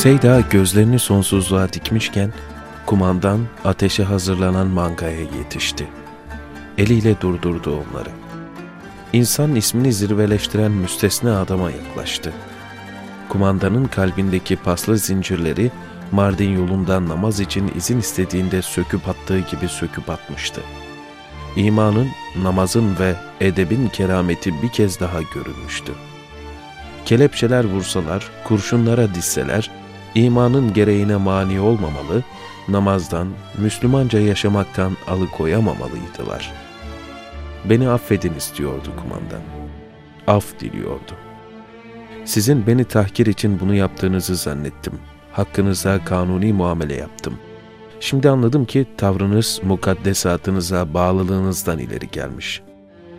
Seyda gözlerini sonsuzluğa dikmişken kumandan ateşe hazırlanan mangaya yetişti. Eliyle durdurdu onları. İnsan ismini zirveleştiren müstesna adama yaklaştı. Kumandanın kalbindeki paslı zincirleri Mardin yolundan namaz için izin istediğinde söküp attığı gibi söküp atmıştı. İmanın, namazın ve edebin kerameti bir kez daha görülmüştü. Kelepçeler vursalar, kurşunlara dizseler, imanın gereğine mani olmamalı, namazdan, Müslümanca yaşamaktan alıkoyamamalıydılar. Beni affedin istiyordu kumandan. Af diliyordu. Sizin beni tahkir için bunu yaptığınızı zannettim. Hakkınızda kanuni muamele yaptım. Şimdi anladım ki tavrınız mukaddesatınıza bağlılığınızdan ileri gelmiş.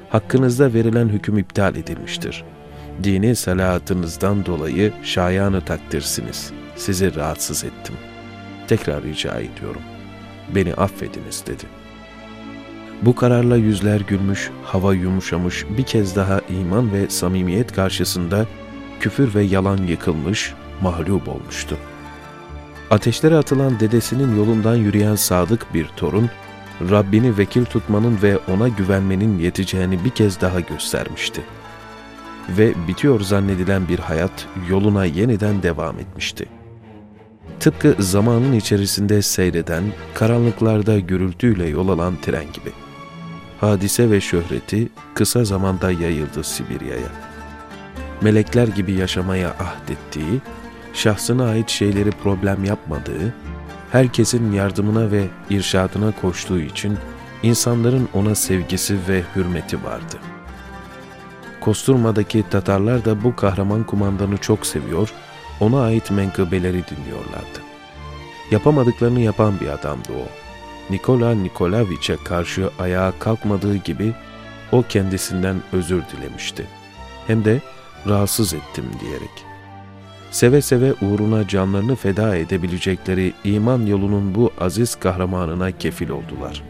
Hakkınızda verilen hüküm iptal edilmiştir. Dini salahatınızdan dolayı şayanı takdirsiniz. Sizi rahatsız ettim. Tekrar rica ediyorum. Beni affediniz dedi. Bu kararla yüzler gülmüş, hava yumuşamış, bir kez daha iman ve samimiyet karşısında küfür ve yalan yıkılmış, mağlup olmuştu. Ateşlere atılan dedesinin yolundan yürüyen sadık bir torun, Rabbini vekil tutmanın ve ona güvenmenin yeteceğini bir kez daha göstermişti. Ve bitiyor zannedilen bir hayat yoluna yeniden devam etmişti. Tıpkı zamanın içerisinde seyreden, karanlıklarda gürültüyle yol alan tren gibi. Hadise ve şöhreti kısa zamanda yayıldı Sibirya'ya. Melekler gibi yaşamaya ahdettiği, şahsına ait şeyleri problem yapmadığı, herkesin yardımına ve irşadına koştuğu için insanların ona sevgisi ve hürmeti vardı. Kosturma'daki Tatarlar da bu kahraman kumandanı çok seviyor, ona ait menkıbeleri dinliyorlardı. Yapamadıklarını yapan bir adamdı o. Nikola Nikolaviç'e karşı ayağa kalkmadığı gibi o kendisinden özür dilemişti. Hem de rahatsız ettim diyerek.'' seve seve uğruna canlarını feda edebilecekleri iman yolunun bu aziz kahramanına kefil oldular.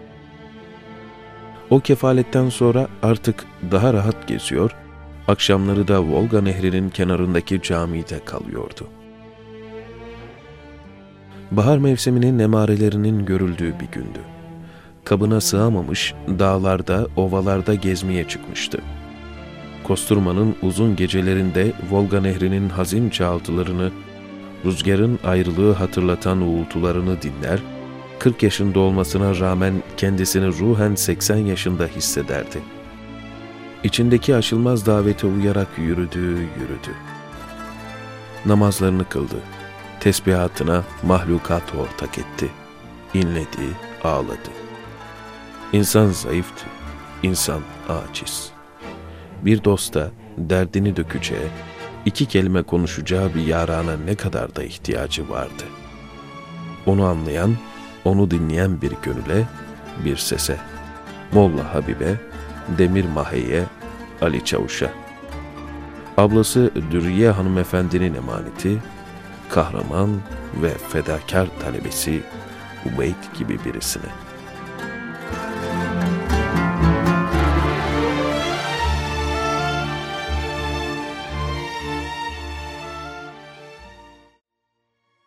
O kefaletten sonra artık daha rahat geziyor, akşamları da Volga nehrinin kenarındaki camide kalıyordu. Bahar mevsiminin nemarelerinin görüldüğü bir gündü. Kabına sığamamış, dağlarda, ovalarda gezmeye çıkmıştı.'' Kosturmanın uzun gecelerinde Volga Nehri'nin hazin çağıltılarını, rüzgarın ayrılığı hatırlatan uğultularını dinler, 40 yaşında olmasına rağmen kendisini ruhen 80 yaşında hissederdi. İçindeki aşılmaz davete uyarak yürüdü, yürüdü. Namazlarını kıldı. Tesbihatına mahlukatı ortak etti. İnledi, ağladı. İnsan zayıftı, insan aciz.'' bir dosta derdini dökeceği, iki kelime konuşacağı bir yarana ne kadar da ihtiyacı vardı. Onu anlayan, onu dinleyen bir gönüle, bir sese. Molla Habibe, Demir Mahe'ye, Ali Çavuş'a. Ablası Dürriye hanımefendinin emaneti, kahraman ve fedakar talebesi Ubeyd gibi birisine.